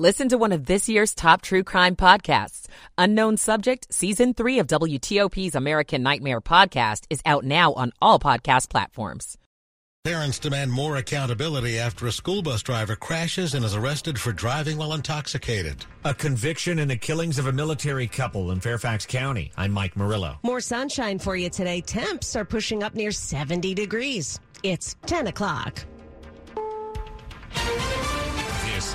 Listen to one of this year's top true crime podcasts. Unknown Subject, Season 3 of WTOP's American Nightmare podcast is out now on all podcast platforms. Parents demand more accountability after a school bus driver crashes and is arrested for driving while intoxicated. A conviction in the killings of a military couple in Fairfax County. I'm Mike Murillo. More sunshine for you today. Temps are pushing up near 70 degrees. It's 10 o'clock.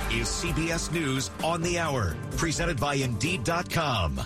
This is CBS News on the Hour, presented by Indeed.com.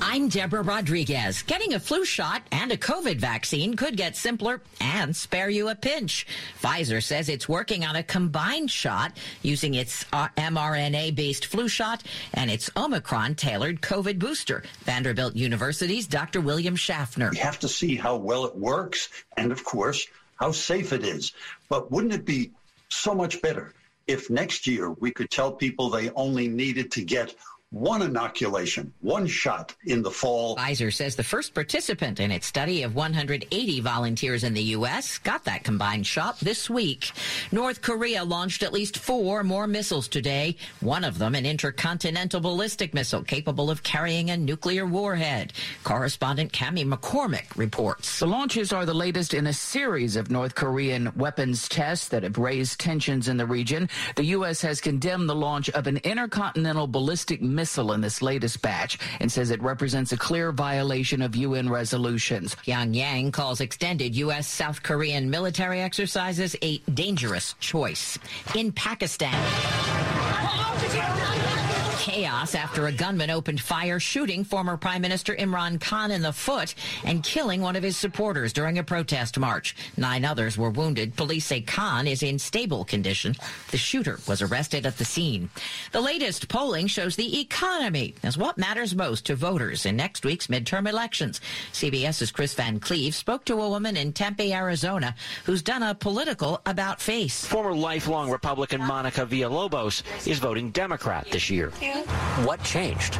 I'm Deborah Rodriguez. Getting a flu shot and a COVID vaccine could get simpler and spare you a pinch. Pfizer says it's working on a combined shot using its uh, mRNA based flu shot and its Omicron tailored COVID booster. Vanderbilt University's Dr. William Schaffner. We have to see how well it works and, of course, how safe it is. But wouldn't it be so much better if next year we could tell people they only needed to get one inoculation, one shot in the fall. Pfizer says the first participant in its study of 180 volunteers in the U.S. got that combined shot this week. North Korea launched at least four more missiles today, one of them an intercontinental ballistic missile capable of carrying a nuclear warhead. Correspondent Cami McCormick reports. The launches are the latest in a series of North Korean weapons tests that have raised tensions in the region. The U.S. has condemned the launch of an intercontinental ballistic missile missile in this latest batch and says it represents a clear violation of UN resolutions. Pyongyang calls extended U.S. South Korean military exercises a dangerous choice. In Pakistan, chaos after a gunman opened fire shooting former Prime Minister Imran Khan in the foot and killing one of his supporters during a protest march. Nine others were wounded. Police say Khan is in stable condition. The shooter was arrested at the scene. The latest polling shows the economy as what matters most to voters in next week's midterm elections. CBS's Chris Van Cleave spoke to a woman in Tempe, Arizona, who's done a political about face. Former lifelong Republican Monica Villalobos is voting Democrat this year. What changed?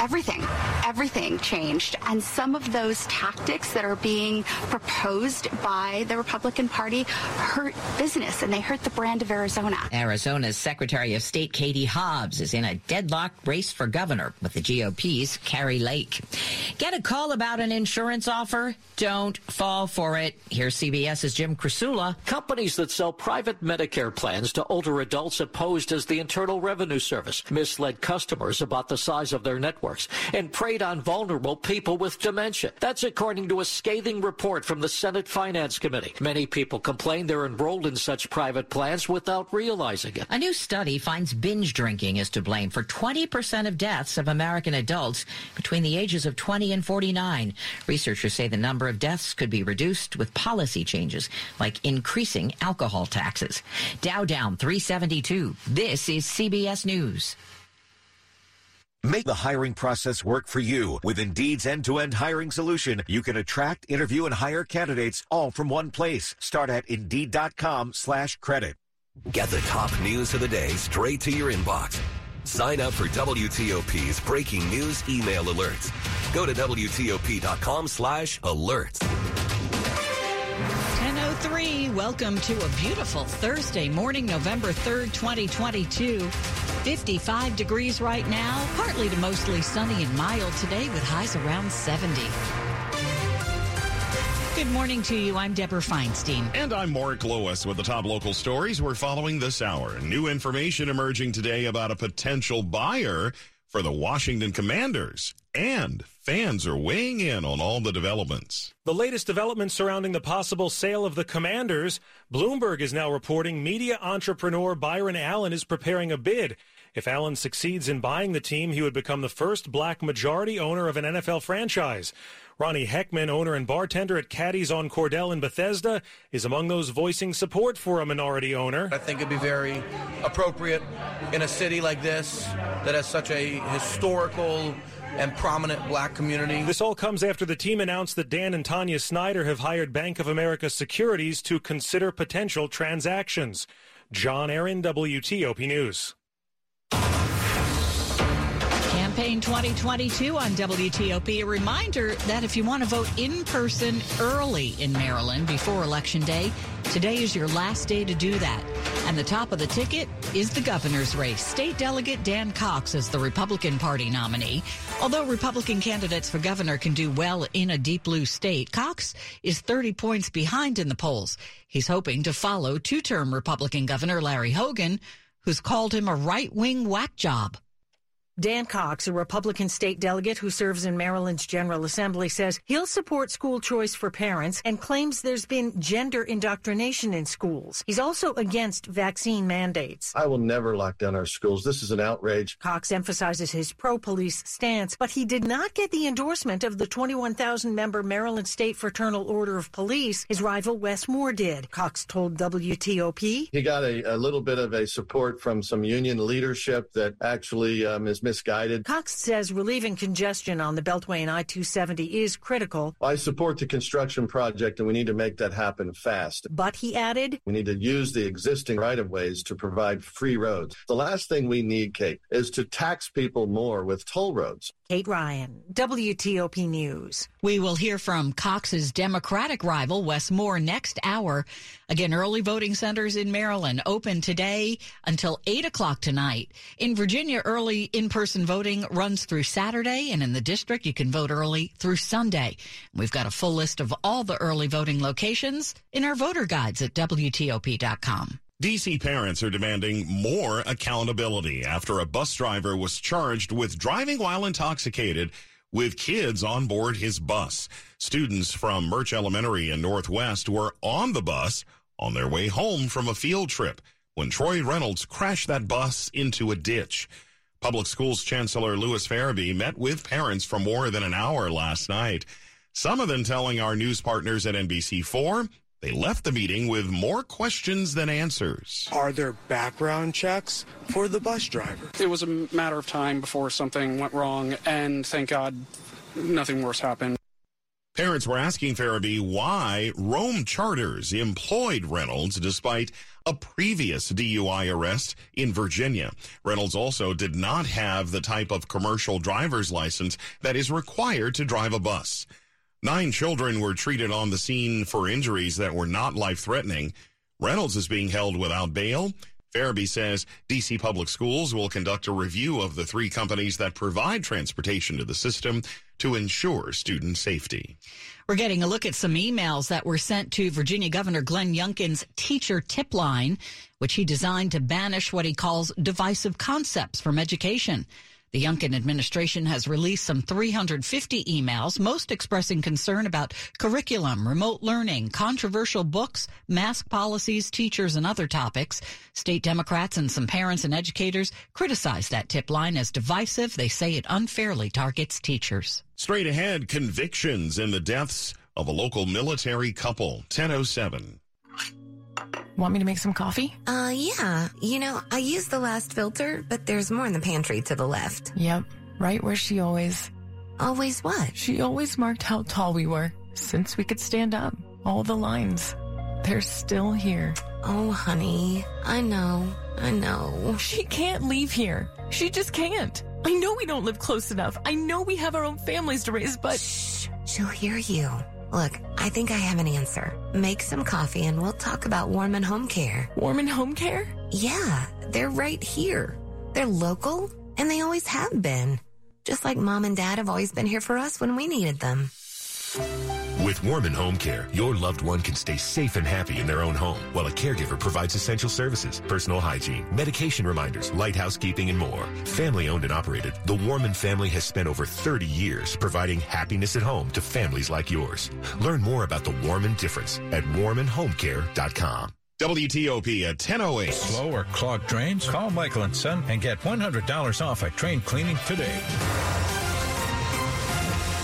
Everything. Everything changed. And some of those tactics that are being proposed by the Republican Party hurt business and they hurt the brand of Arizona. Arizona's Secretary of State Katie Hobbs is in a deadlocked race for governor with the GOP's Kari Lake. Get a call about an insurance offer? Don't fall for it. Here's CBS's Jim Krasula. Companies that sell private Medicare plans to older adults opposed as the Internal Revenue Service misled customers about the size of their networks and preyed on vulnerable people with dementia. That's according to a scathing report from the Senate Finance Committee. Many people complain they're enrolled in such private plans without realizing it. A new study finds binge drinking is to blame for 20% of deaths of American adults between the ages of 20 and 49. Researchers say the number of deaths could be reduced with policy changes like increasing alcohol taxes. Dow down 372. This is CBS News. Make the hiring process work for you. With Indeed's end-to-end hiring solution, you can attract, interview, and hire candidates all from one place. Start at Indeed.com slash credit. Get the top news of the day straight to your inbox. Sign up for WTOP's breaking news email alerts. Go to WTOP.com slash alerts. 1003, welcome to a beautiful Thursday morning, November 3rd, 2022. 55 degrees right now, partly to mostly sunny and mild today with highs around 70. Good morning to you. I'm Deborah Feinstein. And I'm Mark Lewis with the top local stories we're following this hour. New information emerging today about a potential buyer for the Washington Commanders. And fans are weighing in on all the developments. The latest developments surrounding the possible sale of the Commanders. Bloomberg is now reporting media entrepreneur Byron Allen is preparing a bid. If Allen succeeds in buying the team, he would become the first black majority owner of an NFL franchise. Ronnie Heckman, owner and bartender at Caddy's on Cordell in Bethesda, is among those voicing support for a minority owner. I think it'd be very appropriate in a city like this that has such a historical and prominent black community. This all comes after the team announced that Dan and Tanya Snyder have hired Bank of America Securities to consider potential transactions. John Aaron, WTOP News. Campaign 2022 on WTOP. A reminder that if you want to vote in person early in Maryland before Election Day, today is your last day to do that. And the top of the ticket is the governor's race. State Delegate Dan Cox is the Republican Party nominee. Although Republican candidates for governor can do well in a deep blue state, Cox is 30 points behind in the polls. He's hoping to follow two-term Republican Governor Larry Hogan, who's called him a right-wing whack job. Dan Cox, a Republican state delegate who serves in Maryland's General Assembly, says he'll support school choice for parents and claims there's been gender indoctrination in schools. He's also against vaccine mandates. I will never lock down our schools. This is an outrage. Cox emphasizes his pro police stance, but he did not get the endorsement of the 21,000 member Maryland State Fraternal Order of Police. His rival Wes Moore did. Cox told WTOP. He got a, a little bit of a support from some union leadership that actually um, is misguided. Cox says relieving congestion on the Beltway and I-270 is critical. I support the construction project and we need to make that happen fast. But he added, we need to use the existing right-of-ways to provide free roads. The last thing we need, Kate, is to tax people more with toll roads. Kate Ryan, WTOP News. We will hear from Cox's Democratic rival, Wes Moore, next hour. Again, early voting centers in Maryland open today until 8 o'clock tonight. In Virginia, early in-person voting runs through Saturday, and in the district, you can vote early through Sunday. We've got a full list of all the early voting locations in our voter guides at WTOP.com. DC parents are demanding more accountability after a bus driver was charged with driving while intoxicated with kids on board his bus. Students from Murch Elementary in Northwest were on the bus on their way home from a field trip when Troy Reynolds crashed that bus into a ditch. Public Schools Chancellor Lewis Ferebee met with parents for more than an hour last night. Some of them telling our news partners at NBC4 they left the meeting with more questions than answers. Are there background checks for the bus driver? It was a matter of time before something went wrong, and thank God nothing worse happened. Parents were asking Ferebee why Rome Charters employed Reynolds despite a previous DUI arrest in Virginia. Reynolds also did not have the type of commercial driver's license that is required to drive a bus. Nine children were treated on the scene for injuries that were not life-threatening. Reynolds is being held without bail. Ferebee says DC Public Schools will conduct a review of the three companies that provide transportation to the system to ensure student safety. We're getting a look at some emails that were sent to Virginia Governor Glenn Youngkin's teacher tip line, which he designed to banish what he calls divisive concepts from education. The Youngkin administration has released some 350 emails, most expressing concern about curriculum, remote learning, controversial books, mask policies, teachers, and other topics. State Democrats and some parents and educators criticize that tip line as divisive. They say it unfairly targets teachers. Straight ahead, convictions in the deaths of a local military couple. 1007. Want me to make some coffee? Uh, yeah. You know, I used the last filter, but there's more in the pantry to the left. Yep. Right where she always. Always what? She always marked how tall we were. Since we could stand up. All the lines. They're still here. Oh, honey. I know. I know. She can't leave here. She just can't. I know we don't live close enough. I know we have our own families to raise, but. Shh. She'll hear you. Look, I think I have an answer. Make some coffee and we'll talk about Warman Home Care. Warman Home Care? Yeah, they're right here. They're local and they always have been. Just like mom and dad have always been here for us when we needed them. With Warman Home Care, your loved one can stay safe and happy in their own home while a caregiver provides essential services, personal hygiene, medication reminders, light housekeeping, and more. Family owned and operated, the Warman family has spent over 30 years providing happiness at home to families like yours. Learn more about the Warman difference at warmanhomecare.com. WTOP at 1008. Slow or clogged drains? Call Michael and Son and get $100 off a train cleaning today.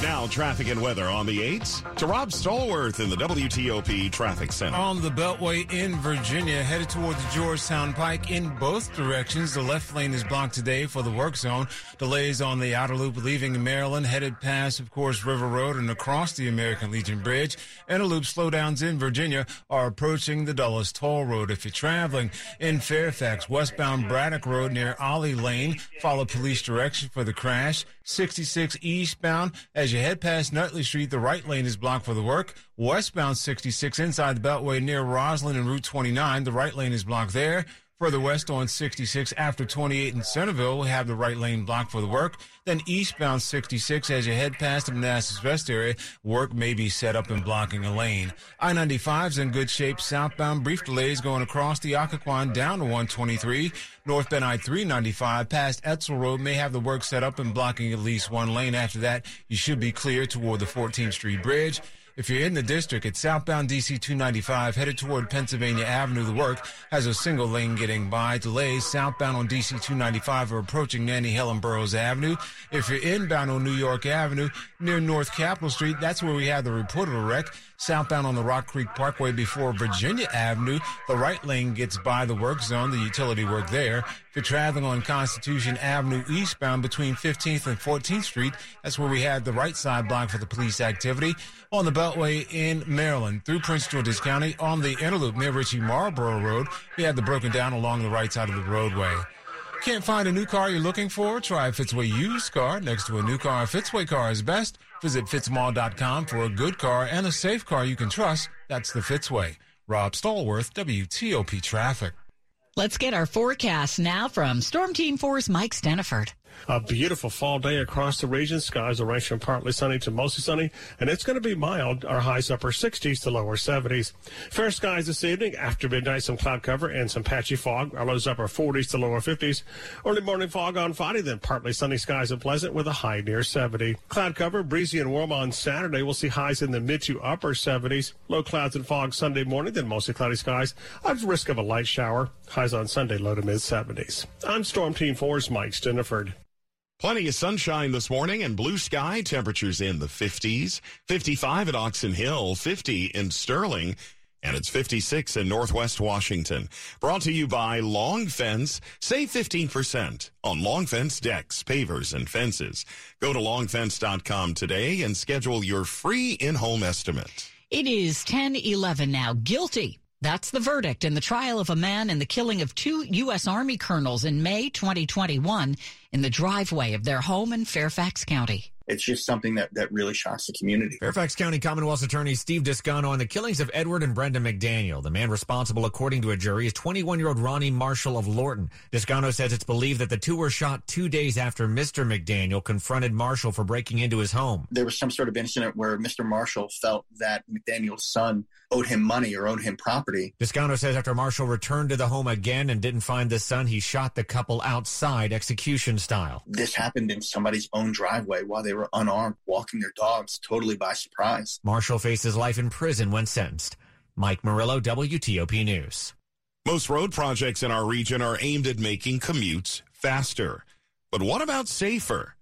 Now, traffic and weather on the 8s to Rob Stallworth in the WTOP Traffic Center. On the Beltway in Virginia, headed toward the Georgetown Pike in both directions. The left lane is blocked today for the work zone. Delays on the outer loop leaving Maryland, headed past, of course, River Road and across the American Legion Bridge. Inner loop slowdowns in Virginia are approaching the Dulles Toll Road. If you're traveling in Fairfax, westbound Braddock Road near Ollie Lane, follow police direction for the crash. 66 eastbound as As you head past Nutley Street, the right lane is blocked for the work. Westbound 66 inside the Beltway near Rosslyn and Route 29, the right lane is blocked there. Further west on 66 after 28 in Centreville, we have the right lane blocked for the work. Then eastbound 66 as you head past the Manassas West area, work may be set up and blocking a lane. I-95 is in good shape southbound. Brief delays going across the Occoquan down to 123. North Bend I-395 past Edsall Road may have the work set up and blocking at least one lane. After that, you should be clear toward the 14th Street Bridge. If you're in the district, it's southbound DC 295 headed toward Pennsylvania Avenue. The work has a single lane getting by. Delays southbound on DC 295 are approaching Nanny Helen Burroughs Avenue. If you're inbound on New York Avenue near North Capitol Street, that's where we have the report of a wreck. Southbound on the Rock Creek Parkway before Virginia Avenue, the right lane gets by the work zone, the utility work there. If you're traveling on Constitution Avenue eastbound between 15th and 14th Street, that's where we had the right side blocked for the police activity. On the Beltway in Maryland through Prince George's County on the Interloop near Ritchie Marlboro Road, we had the broken down along the right side of the roadway. Can't find a new car you're looking for? Try a Fitzway used car next to a new car. A Fitzway car is best. Visit fitzmall.com for a good car and a safe car you can trust. That's the Fitzway. Rob Stallworth, WTOP Traffic. Let's get our forecast now from Storm Team 4's Mike Stinneford. A beautiful fall day across the region. Skies are ranging from partly sunny to mostly sunny, and it's going to be mild. Our highs upper 60s to lower 70s. Fair skies this evening. After midnight, some cloud cover and some patchy fog. Our lows upper 40s to lower 50s. Early morning fog on Friday, then partly sunny skies and pleasant with a high near 70. Cloud cover, breezy and warm on Saturday. We'll see highs in the mid to upper 70s. Low clouds and fog Sunday morning, then mostly cloudy skies. At risk of a light shower. Highs on Sunday, low to mid 70s. I'm Storm Team 4's Mike Stinneford. Plenty of sunshine this morning and blue sky temperatures in the 50s. 55 at Oxon Hill, 50 in Sterling, and it's 56 in Northwest Washington. Brought to you by Long Fence. Save 15% on Long Fence decks, pavers, and fences. Go to longfence.com today and schedule your free in-home estimate. It is 1011 now. Guilty. That's the verdict in the trial of a man in the killing of two U.S. Army colonels in May 2021 in the driveway of their home in Fairfax County it's just something that, that really shocks the community. Fairfax County Commonwealth's attorney Steve Descano on the killings of Edward and Brenda McDaniel. The man responsible, according to a jury, is 21-year-old Ronnie Marshall of Lorton. Descano says it's believed that the two were shot two days after Mr. McDaniel confronted Marshall for breaking into his home. There was some sort of incident where Mr. Marshall felt that McDaniel's son owed him money or owed him property. Descano says after Marshall returned to the home again and didn't find the son, he shot the couple outside execution style. This happened in somebody's own driveway while they were unarmed, walking their dogs totally by surprise. Marshall faces life in prison when sentenced. Mike Murillo, WTOP News. Most road projects in our region are aimed at making commutes faster. But what about safer?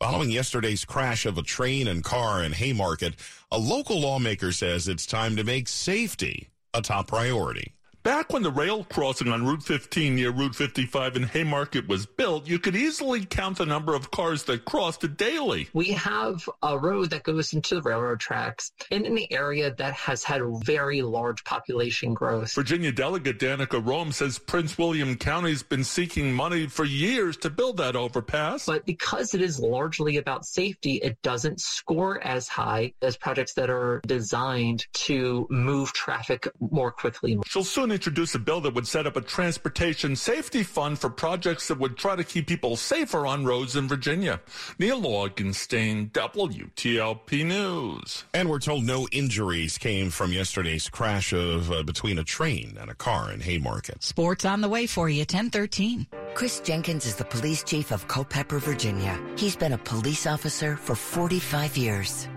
Following yesterday's crash of a train and car in Haymarket, a local lawmaker says it's time to make safety a top priority. Back when the rail crossing on Route 15 near Route 55 in Haymarket was built, you could easily count the number of cars that crossed it daily. We have a road that goes into the railroad tracks in an area that has had very large population growth. Virginia Delegate Danica Roem says Prince William County's been seeking money for years to build that overpass. But because it is largely about safety, it doesn't score as high as projects that are designed to move traffic more quickly. She'll soon introduce a bill that would set up a transportation safety fund for projects that would try to keep people safer on roads in Virginia. Neil Augenstein, WTOP News. And we're told no injuries came from yesterday's crash of uh, between a train and a car in Haymarket. Sports on the way for you, 1013. Chris Jenkins is the police chief of Culpeper, Virginia. He's been a police officer for 45 years.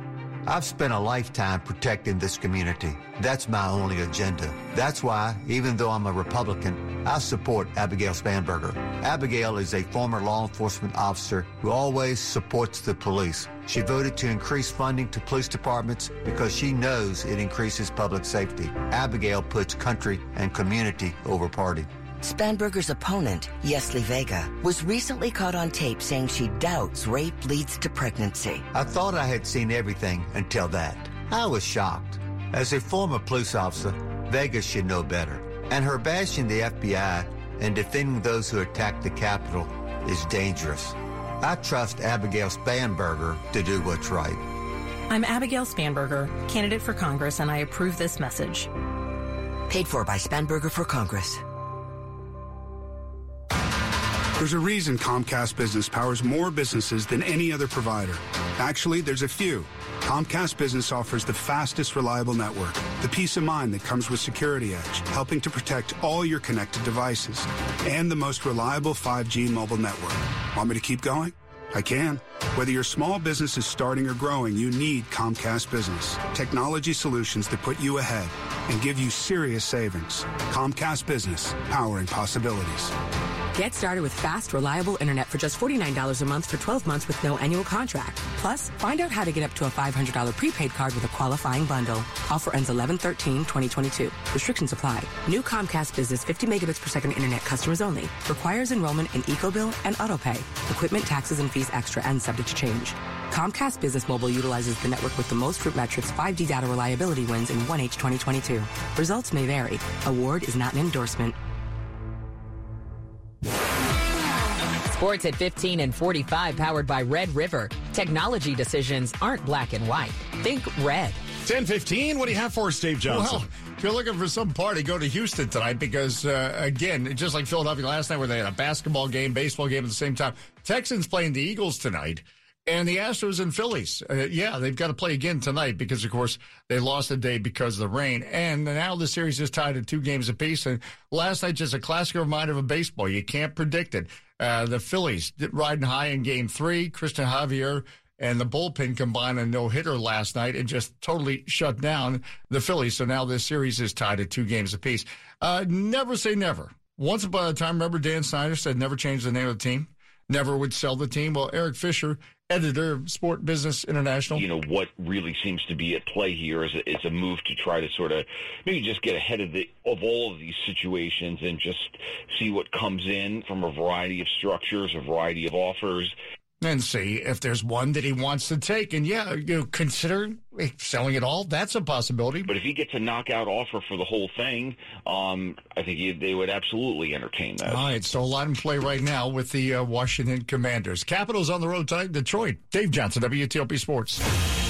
I've spent a lifetime protecting this community. That's my only agenda. That's why, even though I'm a Republican, I support Abigail Spanberger. Abigail is a former law enforcement officer who always supports the police. She voted to increase funding to police departments because she knows it increases public safety. Abigail puts country and community over party. Spanberger's opponent, Yesli Vega, was recently caught on tape saying she doubts rape leads to pregnancy. I thought I had seen everything until that. I was shocked. As a former police officer, Vega should know better. And her bashing the FBI and defending those who attacked the Capitol is dangerous. I trust Abigail Spanberger to do what's right. I'm Abigail Spanberger, candidate for Congress, and I approve this message. Paid for by Spanberger for Congress. There's a reason Comcast Business powers more businesses than any other provider. Actually, there's a few. Comcast Business offers the fastest, reliable network, the peace of mind that comes with Security Edge, helping to protect all your connected devices, and the most reliable 5G mobile network. Want me to keep going? I can. Whether your small business is starting or growing, you need Comcast Business. Technology solutions that put you ahead and give you serious savings. Comcast Business, powering possibilities. Get started with fast, reliable internet for just $49 a month for 12 months with no annual contract. Plus, find out how to get up to a $500 prepaid card with a qualifying bundle. Offer ends 11-13-2022. Restrictions apply. New Comcast Business 50 megabits per second internet customers only. Requires enrollment in EcoBill and AutoPay. Equipment, taxes, and fees extra and subject to change. Comcast Business Mobile utilizes the network with the most RootMetrics 5G data reliability wins in 1H 2022. Results may vary. Award is not an endorsement. Sports at 15 and 45 powered by Red River. Technology decisions aren't black and white. Think red. 1015, what do you have for us, Dave Johnson? Well, if you're looking for some party, go to Houston tonight because, uh, again, just like Philadelphia last night where they had a basketball game, baseball game at the same time, Texans playing the Eagles tonight. And the Astros and Phillies, uh, yeah, they've got to play again tonight because, of course, they lost a day because of the rain. And now the series is tied at two games apiece. And last night, just a classic reminder of a baseball. You can't predict it. Uh, the Phillies riding high in game three. Cristian Javier and the bullpen combined a no hitter last night and just totally shut down the Phillies. So now this series is tied at two games apiece. Uh, never say never. Once upon a time, remember Dan Snyder said never change the name of the team, never would sell the team. Well, Eric Fisher editor of Sport Business International. You know, what really seems to be at play here is a, is a move to try to sort of maybe just get ahead of the of all of these situations and just see what comes in from a variety of structures, a variety of offers and see if there's one that he wants to take. And yeah, you know, consider selling it all. That's a possibility. But if he gets a knockout offer for the whole thing, um, I think he, they would absolutely entertain that. All right, so a lot in play right now with the uh, Washington Commanders. Capitals on the road tonight, Detroit. Dave Johnson, WTOP Sports.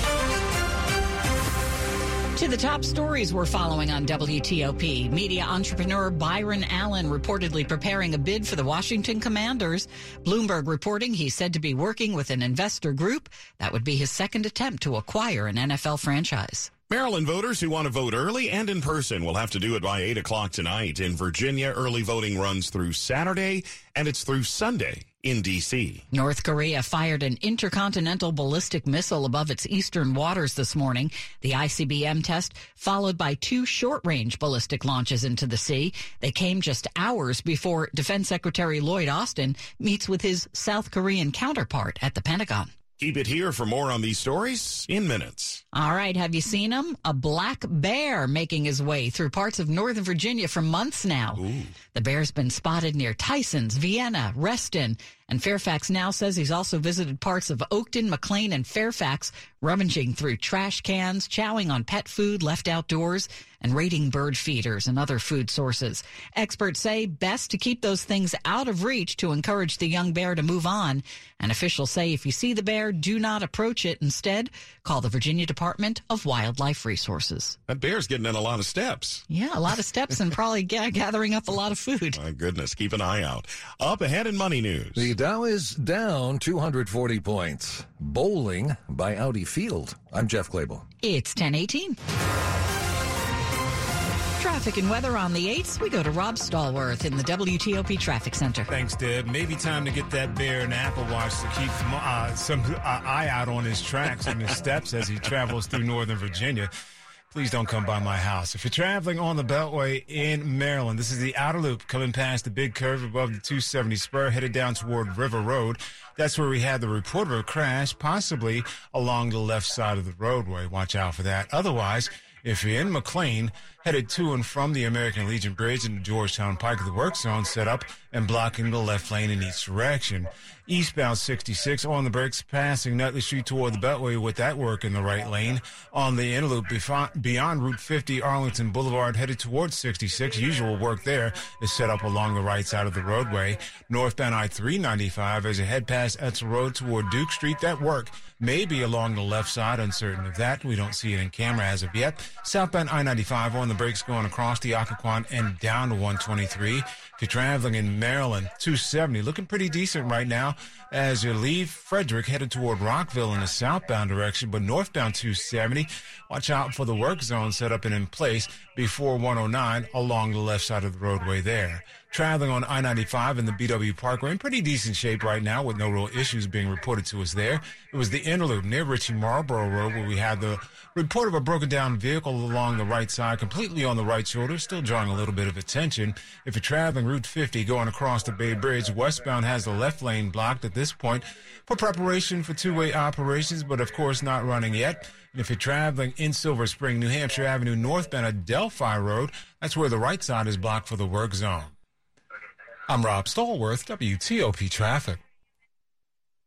To the top stories we're following on WTOP. Media entrepreneur Byron Allen reportedly preparing a bid for the Washington Commanders. Bloomberg reporting he's said to be working with an investor group. That would be his second attempt to acquire an NFL franchise. Maryland voters who want to vote early and in person will have to do it by 8 o'clock tonight. In Virginia, early voting runs through Saturday and it's through Sunday in D.C. North Korea fired an intercontinental ballistic missile above its eastern waters this morning. The ICBM test followed by two short-range ballistic launches into the sea. They came just hours before Defense Secretary Lloyd Austin meets with his South Korean counterpart at the Pentagon. Keep it here for more on these stories in minutes. All right. Have you seen him? A black bear making his way through parts of Northern Virginia for months now. Ooh. The bear's been spotted near Tysons, Vienna, Reston, and Fairfax now says he's also visited parts of Oakton, McLean, and Fairfax, rummaging through trash cans, chowing on pet food left outdoors, and raiding bird feeders and other food sources. Experts say best to keep those things out of reach to encourage the young bear to move on. And officials say if you see the bear, do not approach it. Instead, call the Virginia Department of Wildlife Resources. That bear's getting in a lot of steps. Yeah, a lot of steps and probably g- gathering up a lot of food. My goodness, keep an eye out. Up ahead in money news. The Dow is down 240 points. Bowling by Audi Field. I'm Jeff Clabaugh. It's 1018. Traffic and weather on the 8th. We go to Rob Stallworth in the WTOP Traffic Center. Thanks, Deb. Maybe time to get that bear an Apple Watch to keep uh, some uh, eye out on his tracks and his steps as he travels through Northern Virginia. Please don't come by my house. If you're traveling on the Beltway in Maryland, this is the outer loop coming past the big curve above the 270 spur, headed down toward River Road. That's where we had the report of a crash, possibly along the left side of the roadway. Watch out for that. Otherwise, if you're in McLean, headed to and from the American Legion Bridge the Georgetown Pike, the work zone set up and blocking the left lane in each direction. Eastbound 66 on the brakes, passing Nutley Street toward the Beltway with that work in the right lane. On the inner loop beyond Route 50, Arlington Boulevard, headed towards 66. Usual work there is set up along the right side of the roadway. Northbound I-395 as you head past Edsall Road toward Duke Street. That work may be along the left side, uncertain of that. We don't see it in camera as of yet. Southbound I-95 on the brakes going across the Occoquan and down to 123. If you're traveling in Maryland, 270, looking pretty decent right now as you leave Frederick headed toward Rockville in a southbound direction, but northbound 270. Watch out for the work zone set up and in place before 109 along the left side of the roadway there. Traveling on I-95 in the BW Parkway in pretty decent shape right now with no real issues being reported to us there. It was the interlude near Ritchie Marlboro Road where we had the report of a broken down vehicle along the right side, completely on the right shoulder, still drawing a little bit of attention. If you're traveling Route 50 going across the Bay Bridge, westbound has the left lane blocked at this point for preparation for two-way operations, but of course not running yet. And if you're traveling in Silver Spring, New Hampshire Avenue northbound at Delphi Road, that's where the right side is blocked for the work zone. I'm Rob Stallworth, WTOP Traffic.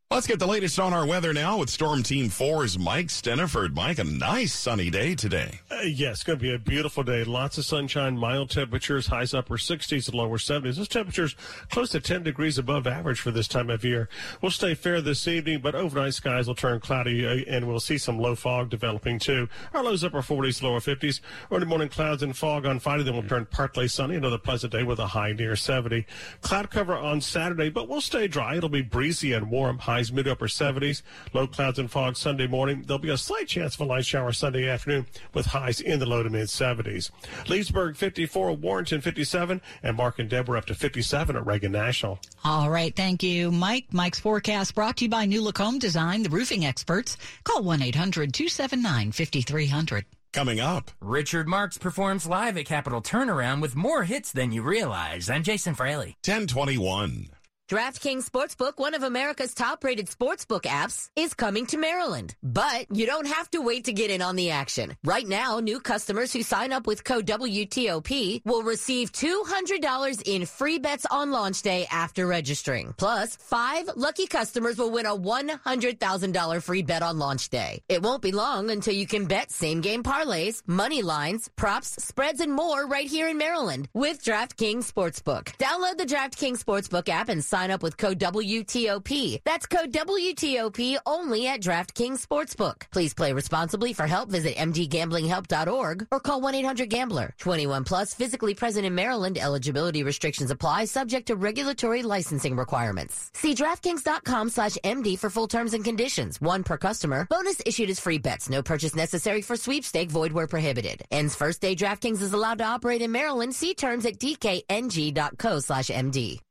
Let's get the latest on our weather now with Storm Team 4's Mike Stinneford. Mike, a nice sunny day today. Uh, yes, going to be a beautiful day. Lots of sunshine, mild temperatures, highs upper 60s and lower 70s. Those temperatures close to 10 degrees above average for this time of year. We'll stay fair this evening, but overnight skies will turn cloudy uh, and we'll see some low fog developing too. Our lows upper 40s, lower 50s. Early morning clouds and fog on Friday, then we'll turn partly sunny. Another pleasant day with a high near 70. Cloud cover on Saturday, but we'll stay dry. It'll be breezy and warm. High highs mid upper 70s. Low clouds and fog Sunday morning. There'll be a slight chance of a light shower Sunday afternoon with highs in the low to mid 70s. Leesburg 54, Warrenton 57, and Mark and Deborah up to 57 at Reagan National. All right. Thank you, Mike. Mike's forecast brought to you by New Look Home Design, the roofing experts. Call 1 800 279 5300. Coming up, Richard Marx performs live at Capitol Turnaround with more hits than you realize. I'm Jason Fraley. 1021. DraftKings Sportsbook, one of America's top rated sportsbook apps, is coming to Maryland. But you don't have to wait to get in on the action. Right now, new customers who sign up with code WTOP will receive $200 in free bets on launch day after registering. Plus, five lucky customers will win a $100,000 free bet on launch day. It won't be long until you can bet same game parlays, money lines, props, spreads, and more right here in Maryland with DraftKings Sportsbook. Download the DraftKings Sportsbook app and sign up with code WTOP. That's code WTOP only at DraftKings Sportsbook. Please play responsibly. For help, visit mdgamblinghelp.org or call 1-800-GAMBLER. 21 plus, physically present in Maryland. Eligibility restrictions apply, subject to regulatory licensing requirements. See DraftKings.com slash MD for full terms and conditions. One per customer. Bonus issued as free bets. No purchase necessary for sweepstake. Void where prohibited. Ends first day DraftKings is allowed to operate in Maryland. See terms at dkng.co slash MD.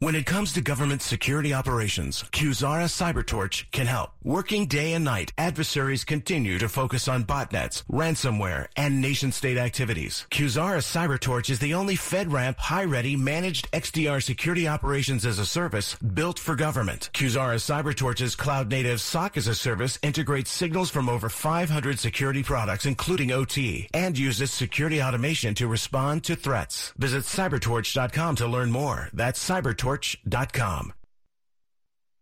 When it comes to government security operations, Quzara CyberTorch can help. Working day and night, adversaries continue to focus on botnets, ransomware, and nation-state activities. Quzara CyberTorch is the only FedRAMP high-ready managed XDR security operations as a service built for government. Quzara CyberTorch's cloud-native SOC as a service integrates signals from over 500 security products, including OT, and uses security automation to respond to threats. Visit cybertorch.com to learn more. That's cybertorch torch.com.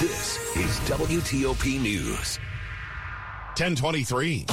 This is WTOP News. 1023.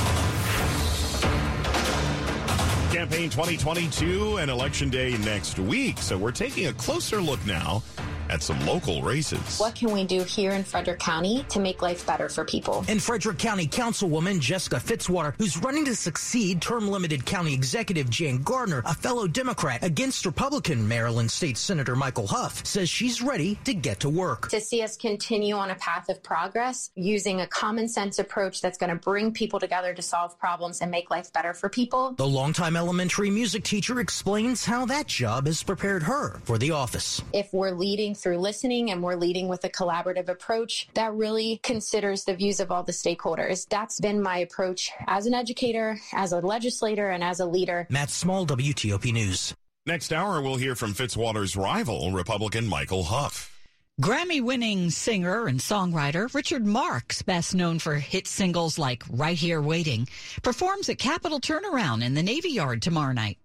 Campaign 2022 and election day next week. So we're taking a closer look now at some local races. What can we do here in Frederick County to make life better for people? And Frederick County Councilwoman Jessica Fitzwater, who's running to succeed term limited county executive Jan Gardner, a fellow Democrat, against Republican Maryland State Senator Michael Hough, says she's ready to get to work. To see us continue on a path of progress using a common sense approach that's going to bring people together to solve problems and make life better for people. The longtime elementary music teacher explains how that job has prepared her for the office. If we're leading through listening and we're leading with a collaborative approach that really considers the views of all the stakeholders. That's been my approach as an educator, as a legislator, and as a leader. Matt Small, WTOP News. Next hour, we'll hear from Fitzwater's rival, Republican Michael Hough. Grammy winning singer and songwriter Richard Marx, best known for hit singles like Right Here Waiting, performs at Capitol Turnaround in the Navy Yard tomorrow night.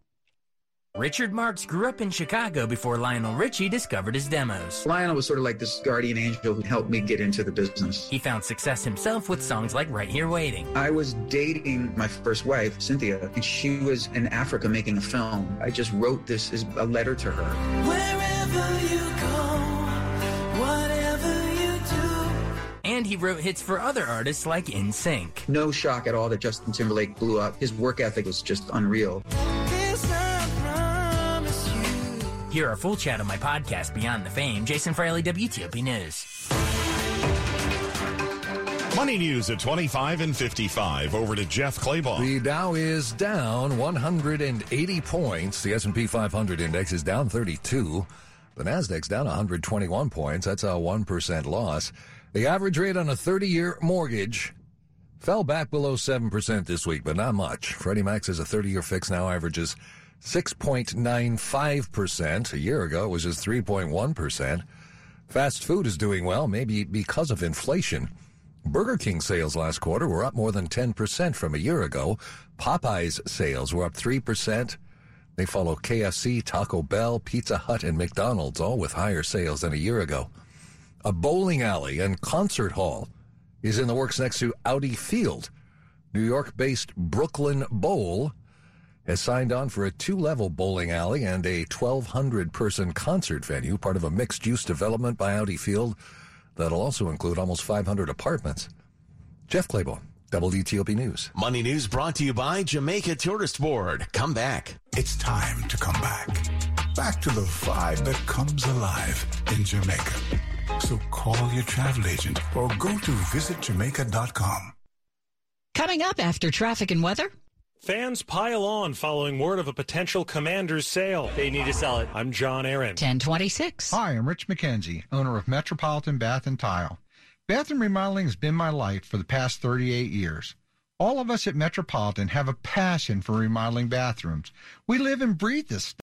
Richard Marx grew up in Chicago before Lionel Richie discovered his demos. Lionel was sort of like this guardian angel who helped me get into the business. He found success himself with songs like Right Here Waiting. I was dating my first wife, Cynthia, and she was in Africa making a film. I just wrote this as a letter to her. Wherever you go, whatever you do. And he wrote hits for other artists like NSYNC. No shock at all that Justin Timberlake blew up. His work ethic was just unreal. Hear our full chat on my podcast, Beyond the Fame. Jason Fraley, WTOP News. Money news at 25 and 55. Over to Jeff Clabaugh. The Dow is down 180 points. The S&P 500 index is down 32. The Nasdaq's down 121 points. That's a 1% loss. The average rate on a 30-year mortgage fell back below 7% this week, but not much. Freddie Mac is a 30-year fix now averages 6.95%. A year ago, it was just 3.1%. Fast food is doing well, maybe because of inflation. Burger King sales last quarter were up more than 10% from a year ago. Popeye's sales were up 3%. They follow KFC, Taco Bell, Pizza Hut, and McDonald's, all with higher sales than a year ago. A bowling alley and concert hall is in the works next to Audi Field. New York based Brooklyn Bowl has signed on for a two level bowling alley and a 1,200 person concert venue, part of a mixed use development by Audi Field that'll also include almost 500 apartments. Jeff Clabaugh, WTOP News. Money News brought to you by Jamaica Tourist Board. Come back. It's time to come back. Back to the vibe that comes alive in Jamaica. So call your travel agent or go to visitjamaica.com. Coming up after traffic and weather. Fans pile on following word of a potential commander's sale. They need to sell it. I'm John Aaron. 1026. Hi, I'm Rich McKenzie, owner of Metropolitan Bath and Tile. Bathroom remodeling has been my life for the past 38 years. All of us at Metropolitan have a passion for remodeling bathrooms. We live and breathe this